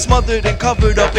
Smothered and covered up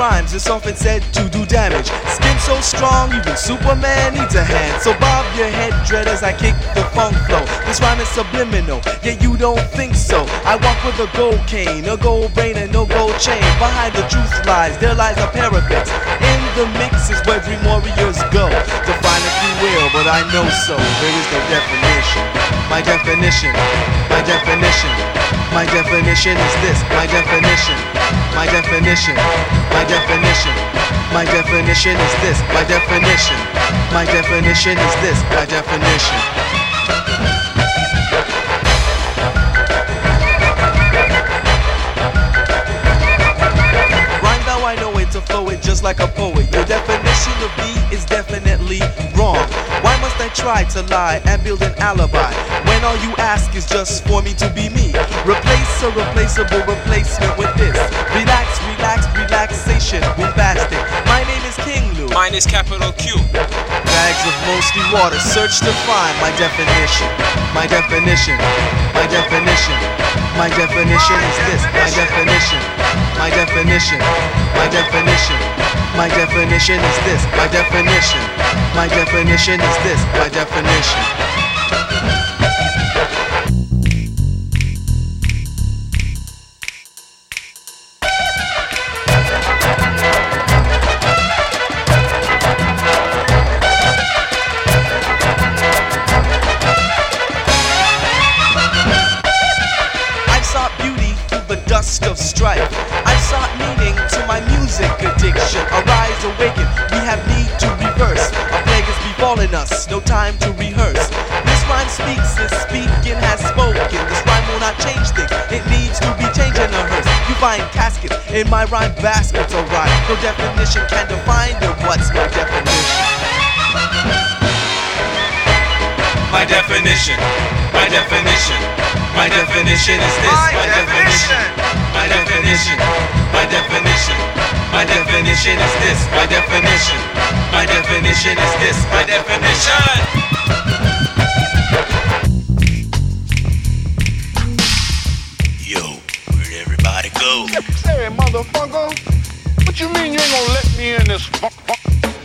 rhymes, it's often said to do damage. Skin so strong, even Superman needs a hand. So bob your head, dread, as I kick the funk flow. This rhyme is subliminal, yet you don't think so. I walk with a gold cane, a gold brain, and no gold chain. Behind the truth lies, there lies a parapet. In the mix is where dream warriors go. Define if you will, but I know so. There is no definition. My definition, my definition, my definition is this. My definition, my definition, my definition, my definition is this. My definition, my definition is this. My definition. Rhyme thou I know it to flow it just like a poet. Your definition of me is definitely wrong. Why I try to lie and build an alibi when all you ask is just for me to be me? Replace a replaceable replacement with this. Relax, relax, relaxation, bombastic. My name is King Lou. Mine is capital Q. Bags of mostly water, search to find my definition. My definition, my definition, my definition is this. My definition, my definition, my definition, my definition is this. My definition, my definition is this. My definition. Speaks, this speaking has spoken. This rhyme will not change things, it needs to be changed in a hearse. You find caskets in my rhyme baskets, alright. No definition can define it. What's my definition? My definition, my definition, my definition is this. My definition, my definition, my definition, my definition is this. My definition, my definition is this. My definition. Motherfucker, what you mean you ain't gonna let me in this fun- fun-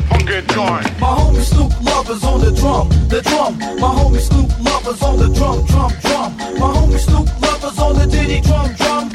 funky joint? My homie Snoop Lovers on the drum, the drum. My homie Snoop Lovers on the drum, drum, drum. My homie Snoop Lovers on the diddy drum, drum.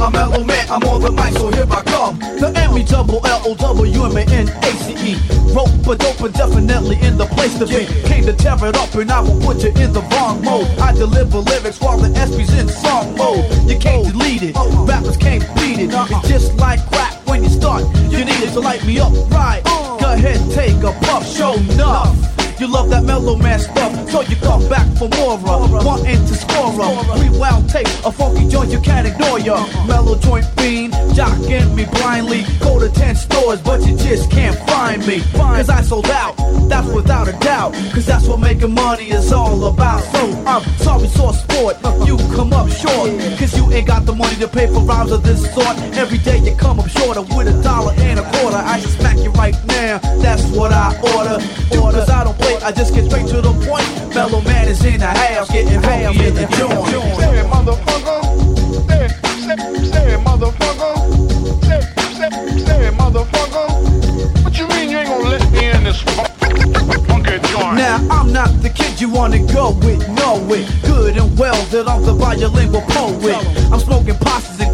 I'm mellow man, I'm on the mic, so here I come. The M E double L O W M A N A C E. Rope but open, definitely in the place to be. Came to tear it up and I will put you in the wrong mode. I deliver lyrics while the SP's in song mode. You can't oh. delete it, uh-uh. rappers can't beat it. Uh-uh. It's just like crack when you start. You need it to light me up, right? Uh. Go ahead, take a puff, show enough. You love that mellow man stuff, so you come back for more. uh, Wanting to score a rewound tape, a funky joint you can't ignore ya. Mellow joint fiend, jocking me blindly. Go to 10 stores, but you just can't find me. Cause I sold out, that's without a doubt. Cause that's what making money is all about. So I'm sorry, source sport, you come up short. Cause you ain't got the money to pay for rhymes of this sort. Every day you come up shorter with a dollar and a quarter. I should smack you right now, that's what I order. Do cause I don't play, I just get straight to the point. Mellow man is in the house, getting in the joint. Say, motherfucker, say, say, say, motherfucker, say, say, say, motherfucker, what you mean you ain't gonna let me in this funky joint? Now I'm not the kid you wanna go with, know it good and well that I'm the bilingual poet. I'm smoking posses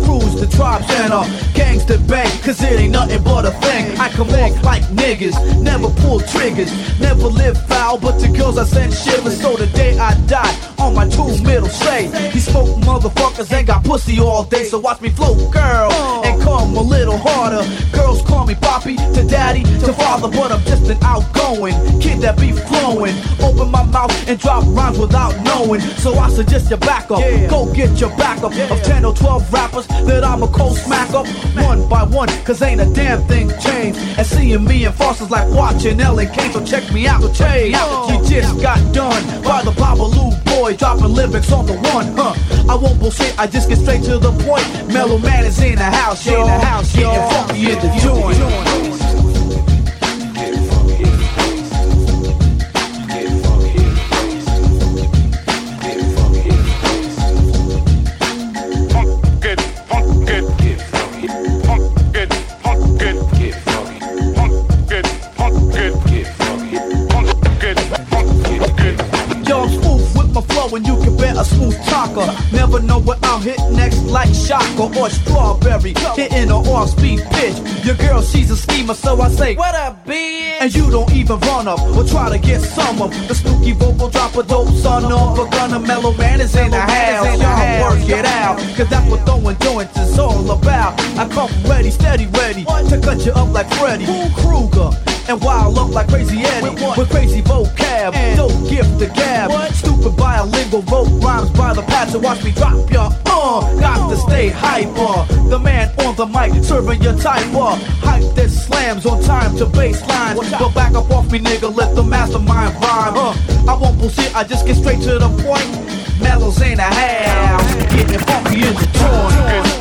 the tribes and a gangster bang, cause it ain't nothing but a thing. I off like niggas, never pull triggers, never live foul, but the girls I send shivers. So the day I die, on my true middle say, he smoke motherfuckers ain't got pussy all day, so watch me float, girl, and come a little harder. Girls call me Poppy, to daddy, to father, but I'm just an outgoing kid that be flowing. Open my mouth and drop rhymes without knowing. So I suggest you back up. Go get your backup of 10 or 12 rappers that I'm a cold smack up one by one, cause ain't a damn thing changed. And seeing me and Foster's like watching Kane, so check me out, so check me out. You just got done by the Babaloo boy, dropping lyrics on the one, huh? I won't bullshit, I just get straight to the point. Mellow man is in the house, yo. In the house, getting funky in the joint. And bet a smooth talker. Never know what I'll hit next like shocker or strawberry. Hitting an off speed pitch. Your girl, she's a schemer, so I say, What up, bitch? And you don't even run up or try to get some of the spooky vocal drop a dope son of a gunner. Mellow man is in the house. Y'all work it out. Cause that's what throwing joints is all about. I come ready, steady, ready to cut you up like Freddy Krueger. And wild up like Crazy Eddie with with crazy vocab, dope gift the gab, stupid bilingual rope rhymes by the patch. So watch me drop ya, uh, got to stay hyper. The man on the mic serving your type of hype that slams on time to bass lines. But back up off me, nigga, let the mastermind rhyme. Uh, I won't bullshit, I just get straight to the point. Mellows ain't a half, getting funky in the joint.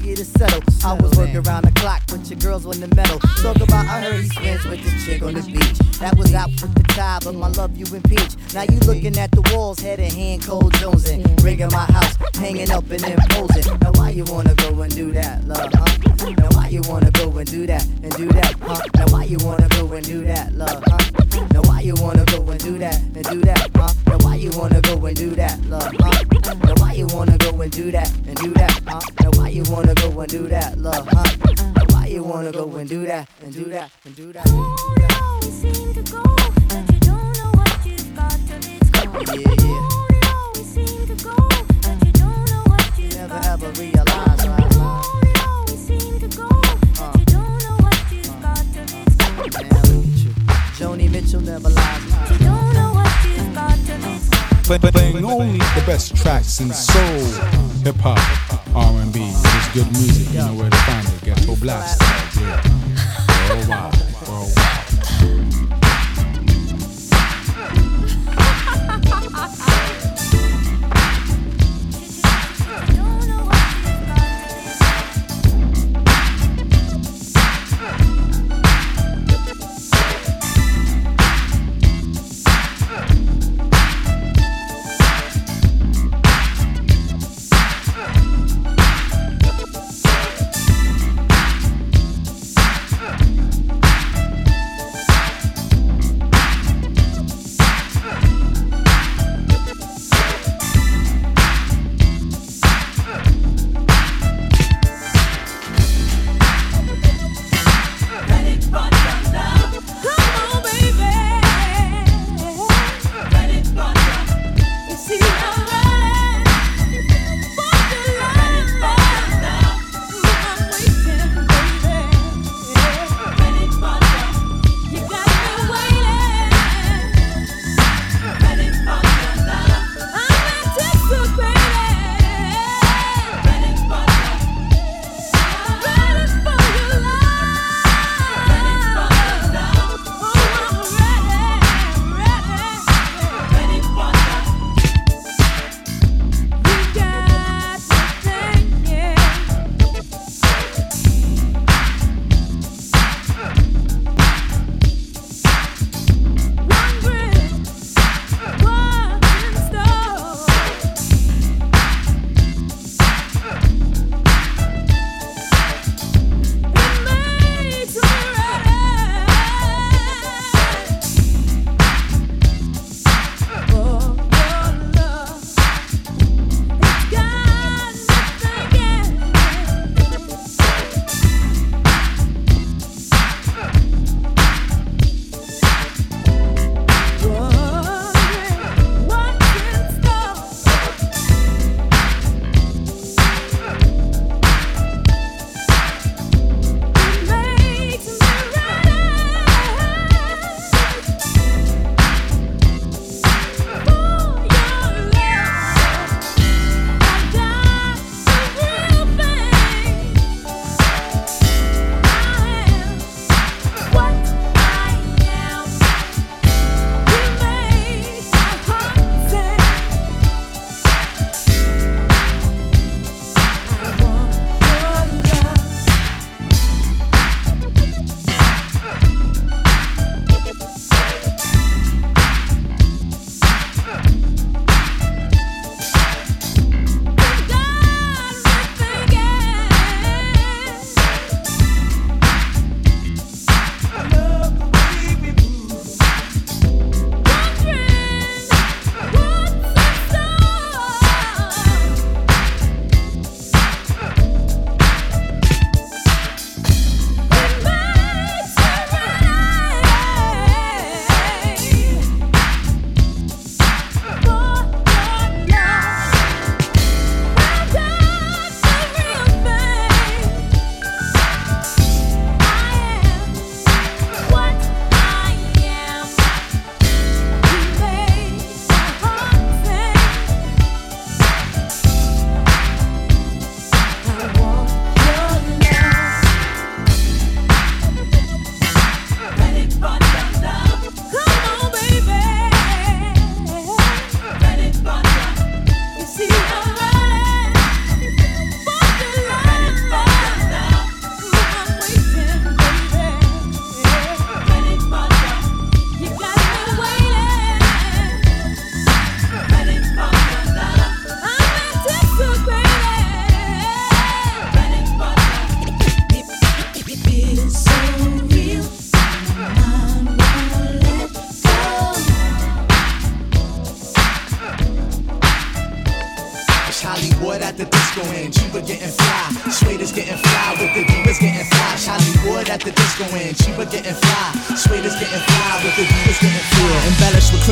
I to settle. I was working around the clock with your girls on the metal. Talk about I heard he spends with this chick on the beach. That was out with the tie, but my love you impeach. Now you looking at the walls, head in hand, cold Jonesing. Ringing my house, hanging up and imposing. Now why you wanna go and do that, love, huh? Now why you wanna go and do that and do that, huh? Now why you wanna go and do that, love, huh? Now why you wanna go and do that and do that, huh? Now why you wanna go and do that, love, huh? Now why you wanna go and do that and do that, huh? Now why you wanna go and do that, love, huh? Now why you wanna go and do that and do that and do that? Oh, yeah, yeah. Never ever realize, right? Uh. Man, look at you. Joni Mitchell never lies. Playing only the best tracks in soul, hip hop, R&B. It's good music. You know where to find it. Ghetto Blast. Yeah. Worldwide. Worldwide.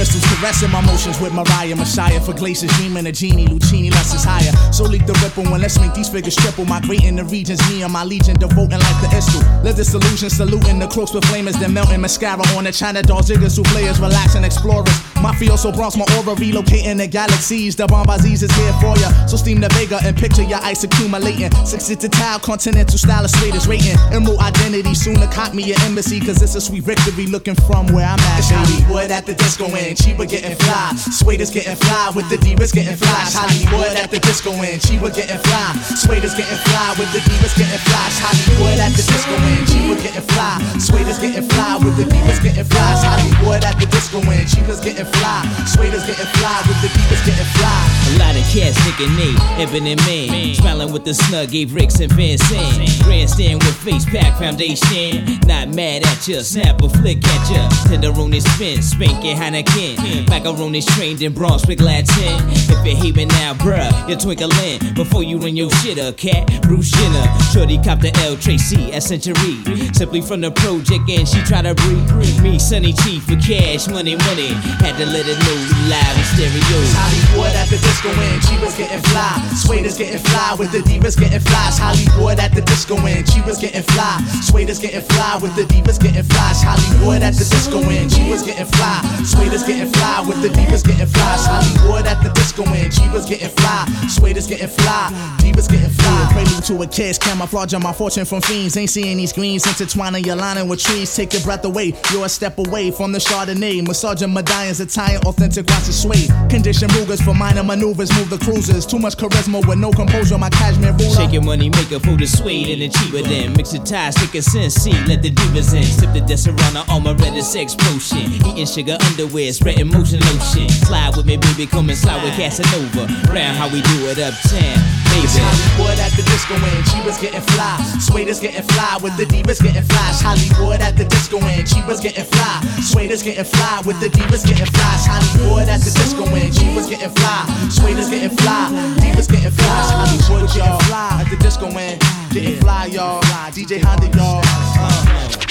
Crystals, caressing my motions with Mariah Messiah for glaciers, dreaming a genie, Lucini, less is higher. So leak the ripple when let's make these figures triple. Migrating the regions, me and my legion devoting like the Istul. Live this illusion, saluting the crooks with flamers, then melting mascara on the China dolls, jiggers, souffleurs, relaxing explorers. Mafioso bronze, my aura relocating the galaxies. The Bombaziz is here for ya. So steam the Vega and picture your ice accumulating. Six to tile, continental style of slater's rating. Emerald identity, soon to cop me an embassy, cause it's a sweet victory looking from where I'm at. Hollywood at the disco and cheaper getting fly. Sweaters getting fly with the divas getting fly. Hollywood at the disco and cheaper getting fly. Sweaters getting fly with the divas getting fly. Hollywood at the disco and cheaper getting fly. Sweaters getting fly with the divas getting fly. Hollywood at the disco and cheaper's getting fly. Sweaters getting fly with the divas getting fly. A lot of cats they Evan and man. Smiling with the snug, gave Ricks and Vincent. Grandstand with face pack foundation. Not mad at ya, snap a flick at ya. Tenderoni spin, spanking Heineken. Macaroni trained in bronze with Latin. If you're hating now, bruh, you're twinkling. Before you run your shit up, cat. Bruce Jenner. Shorty cop the L Tracy at Century. Simply from the project and she try to breathe. Me, Sunny Chief for cash, money, money. Had to let it know live in stereo. Hollywood at the disco and cheapers getting fly. Sweaters getting fly with the divas getting fly. Hollywood at the disco and cheapers getting fly. Sweaters getting fly with the divas getting fly. Hollywood at the disco and cheapers getting fly. Sweaters getting fly with the divas getting fly. Hollywood at the disco and cheapers getting fly. Sweaters getting fly. Divas getting fly. Prelude to a kiss, camouflaging my fortune from fiends. Ain't seeing these greens intertwining your lining with trees. Take your breath away, you're a step away from the Chardonnay. Massaging medallions, Italian, authentic watch suede. Condition Rugers for minor maneuvers, move the cruisers. Too much charisma with no composure, my cashmere ruler. Shake your money maker for the suede and the cheaper then. Mix your ties, stick a sensi, let the divas in. Sip the Desirana on my red sex potion. Eating sugar underwear, spreading motion ocean. Slide with me, baby, come and slide with Casanova. Round how we do it uptown, baby. Hollywood at the disco and cheapers getting fly. Sweaters getting fly with the divas getting fly. Hollywood at the disco and cheapers getting fly. Sweaters getting fly with the divas getting fly. Hollywood at the disco and cheapers getting fly. Sweaters getting fly. Divas getting fly. Hollywood, y'all. At the disco and getting fly, y'all. DJ Honda, y'all. Uh.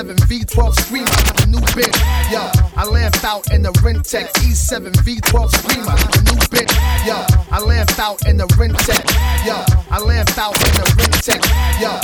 E7 V12 Screamer, A new bitch. Yo, I lamped out in the Rentec E7 V12 Screamer, A new bitch. Yo, I lamped out in the Rentec. Yo, I lamped out in the Rentec. Yo,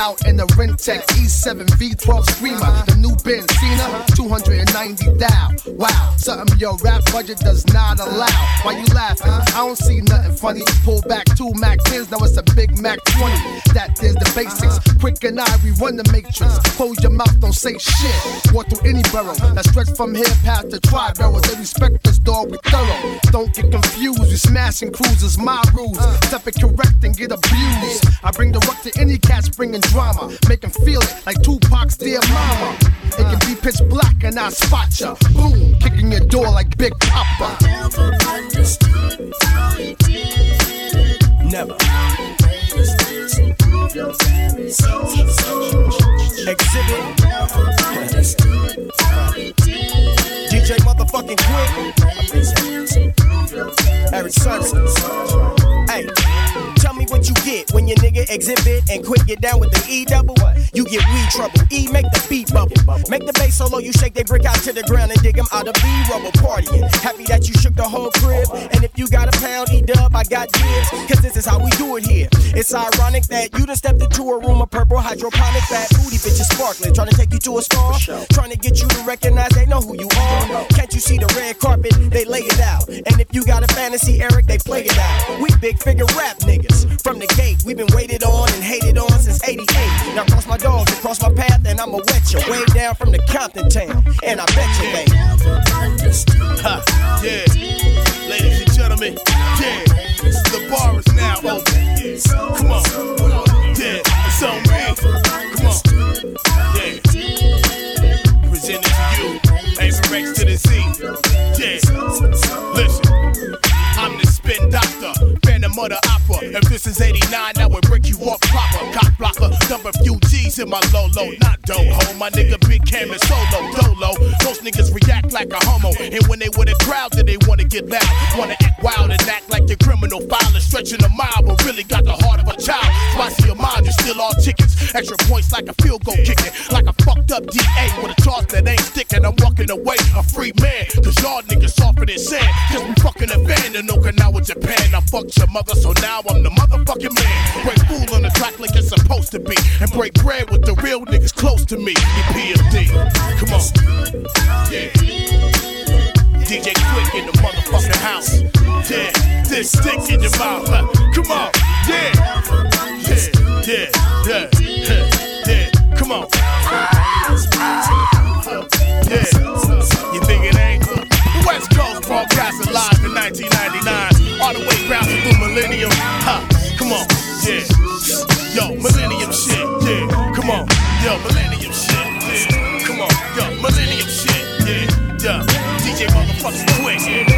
out in the Rentec E7 V12 Screamer, the new Benzina, 290 down. Wow, something your rap budget does not allow. Why you laughing? I don't see nothing funny. Pull back two Mac 10s, now it's a big Mac 20. That is the basics. Quik and I, we run the matrix. Close your mouth, don't say shit. Walk through any borough that stretch from here past the tri barrels. They respect us, dog, we thorough. Don't get confused, we smashing cruisers, my rules. Step it correct and get abused. I bring the rock to any cats bringing drama. Make 'em feel it like Tupac's dear mama. It can be pitch black and I spot ya. Boom, kicking your door like Big Poppa. Never. Xzibit. DJ motherfucking Quik. Erick Sermon. Hey, what you get when your nigga Xzibit and Quik get down with the E double. You get weed trouble. E make the beat bubble. Make the bass solo, you shake they brick out to the ground and dig them out of B rubber partying. Happy that you shook the whole crib. And if you got a pound, E dub, I got dibs. Cause this is how we do it here. It's ironic that you done stepped into a room of purple hydroponic fat booty bitches sparkling. Trying to take you to a star. Trying to get you to recognize they know who you are. Can't you see the red carpet? They lay it out. And if you got a fantasy, Eric, they play it out. We big figure rap niggas. From the gate, we've been waited on and hated on since 88. Now cross my dogs and cross my path, and I'ma wet you. Way down from the Compton town. And I bet you they. Ha, yeah. Ladies and gentlemen, yeah. The bar is now open. Yeah. Come on. Yeah, it's on me. Come on. Yeah. Presented to you. Ava Rex to the Z. Yeah. The opera. If this is 89, I would break you off proper. Blocker, dump a few G's in my low, not doho. My nigga Big Cam is solo, dolo. Most niggas react like a homo. And when they with a crowd, then they wanna get loud. Wanna act wild and act like your criminal file is stretching a mile, but really got the heart of a child. Spicy your mind, you still all tickets. Extra points like a field goal kicking. Like a fucked up DA with a charge that ain't sticking. I'm walking away a free man. Cause y'all niggas softer than sand. Cause we fucking abandoned Okinawa, Japan. I fucked your mother, so now I'm the motherfucking man. Break fool on the track like it's supposed to be. And break bread with the real niggas close to me. PMD. Come on. Yeah. DJ Quik in the motherfucking house. Yeah. This stick in your mouth. huh? Come on. Yeah. Yeah. Yeah. Yeah. Yeah. Come on. Yeah. You think it ain't? The West Coast broadcasting live in 1999. All the way bouncing through millennium. Ha. Come on. Yeah. Yo, millennium shit. Yeah. Come on. Yo, millennium shit. Yeah. Come on. Yo, millennium shit. Yeah. Yeah. DJ motherfuckers Quik. Yeah.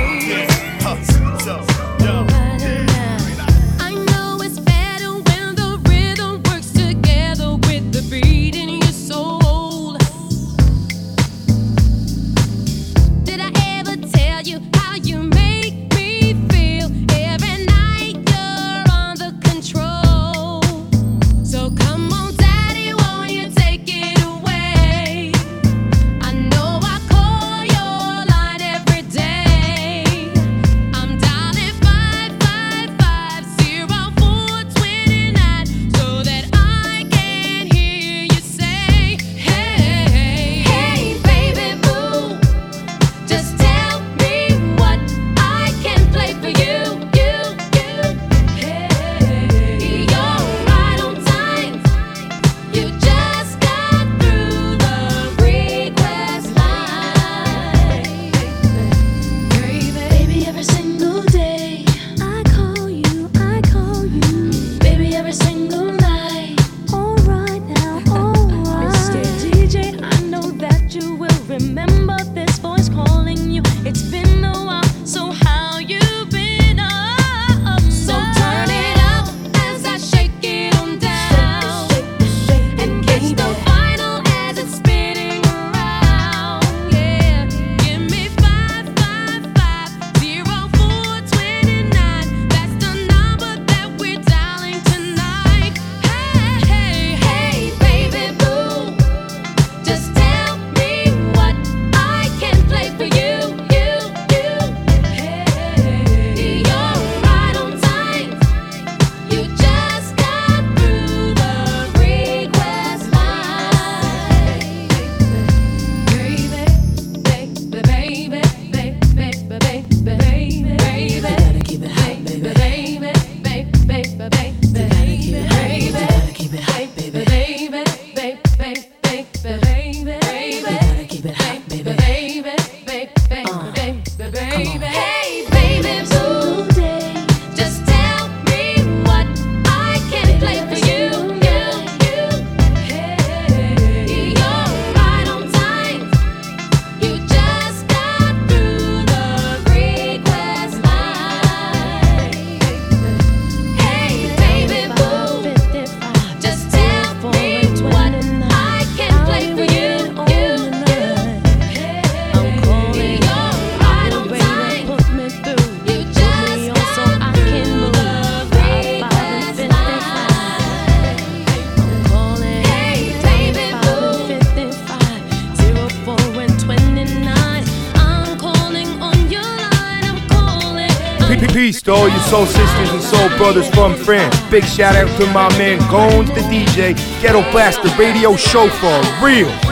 brothers from France. Big shout out to my man Gones the DJ, Ghetto Blaster Radio Show for real.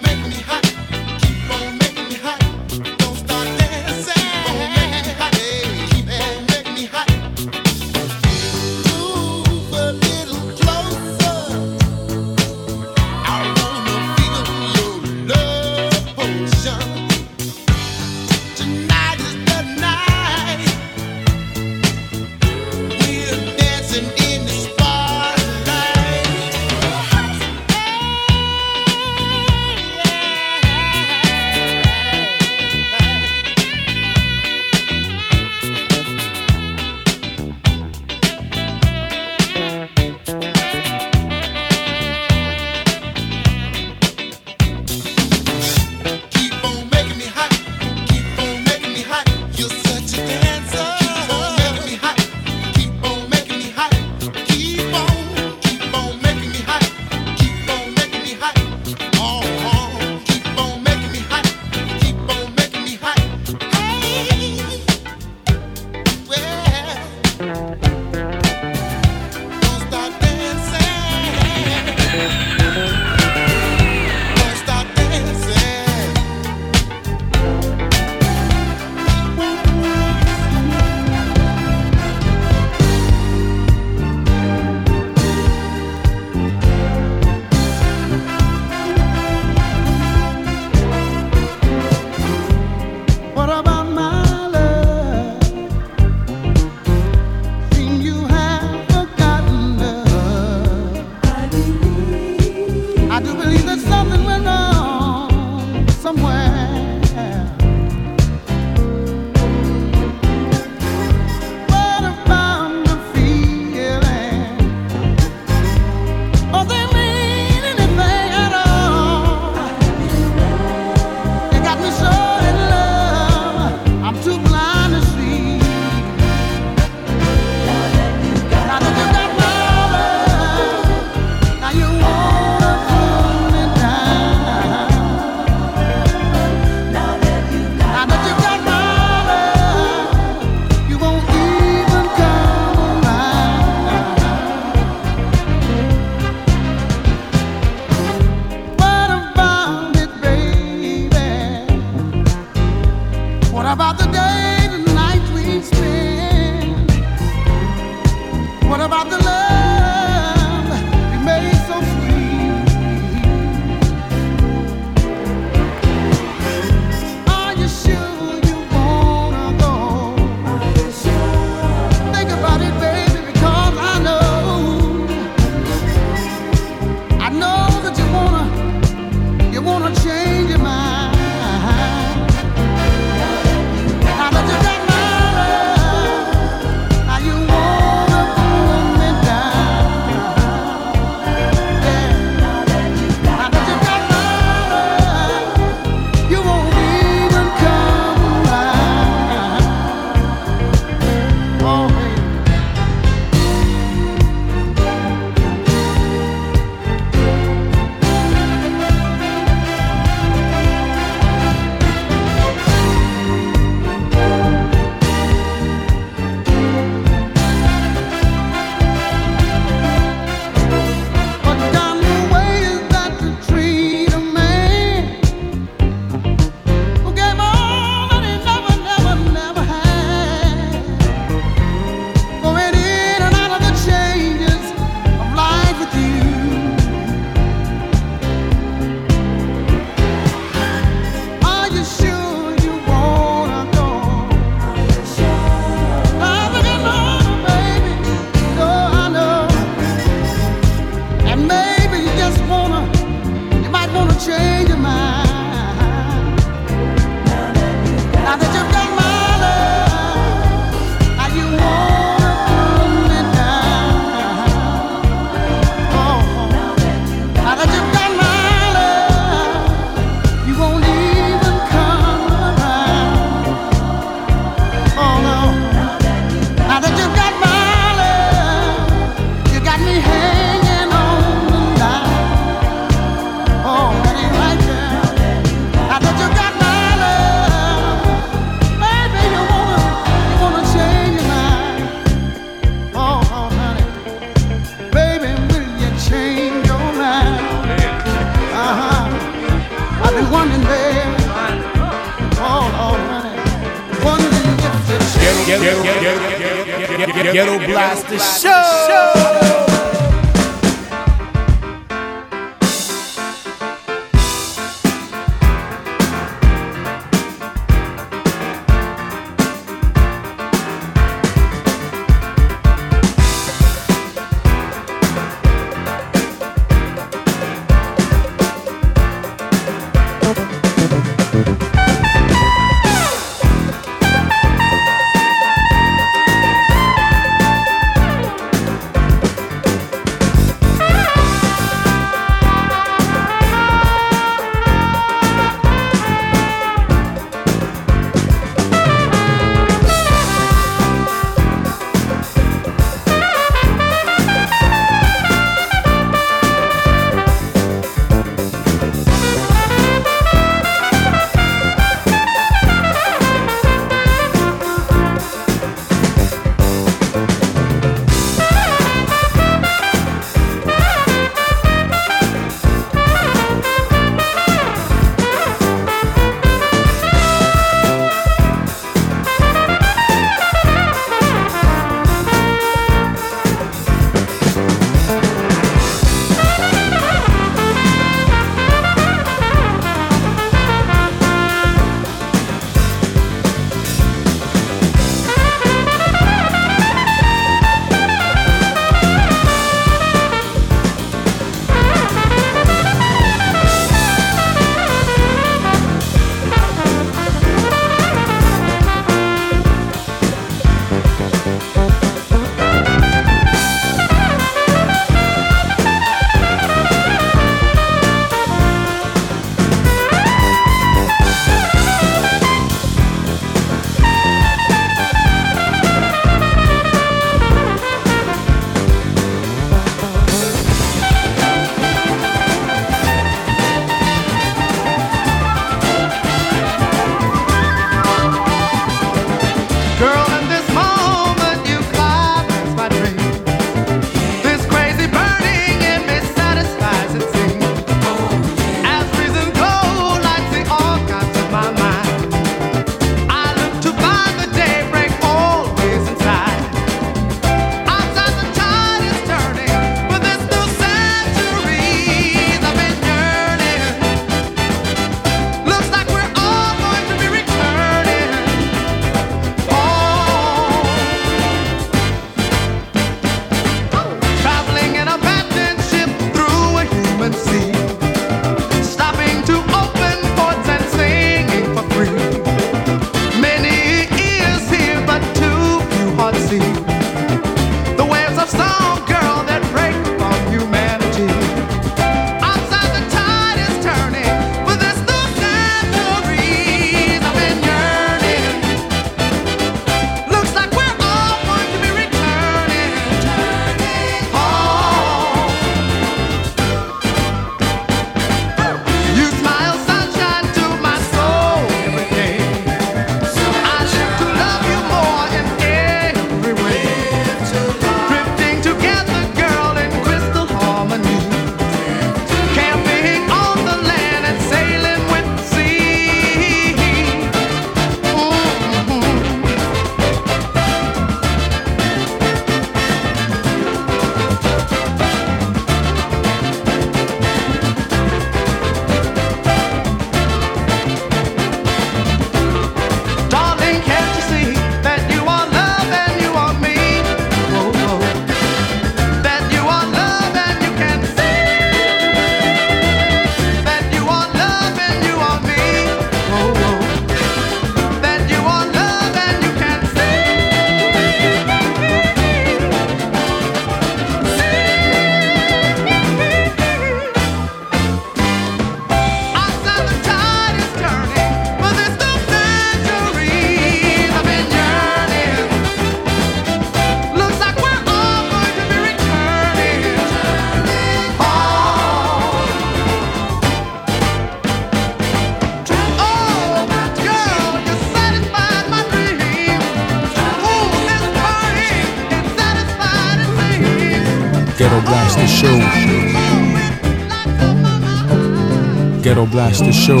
Blaster Show.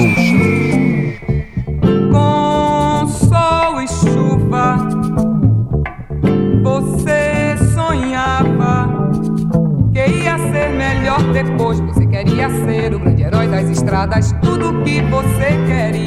Com sol e chuva, você sonhava que ia ser melhor depois. Você queria ser o grande herói das estradas, tudo que você queria.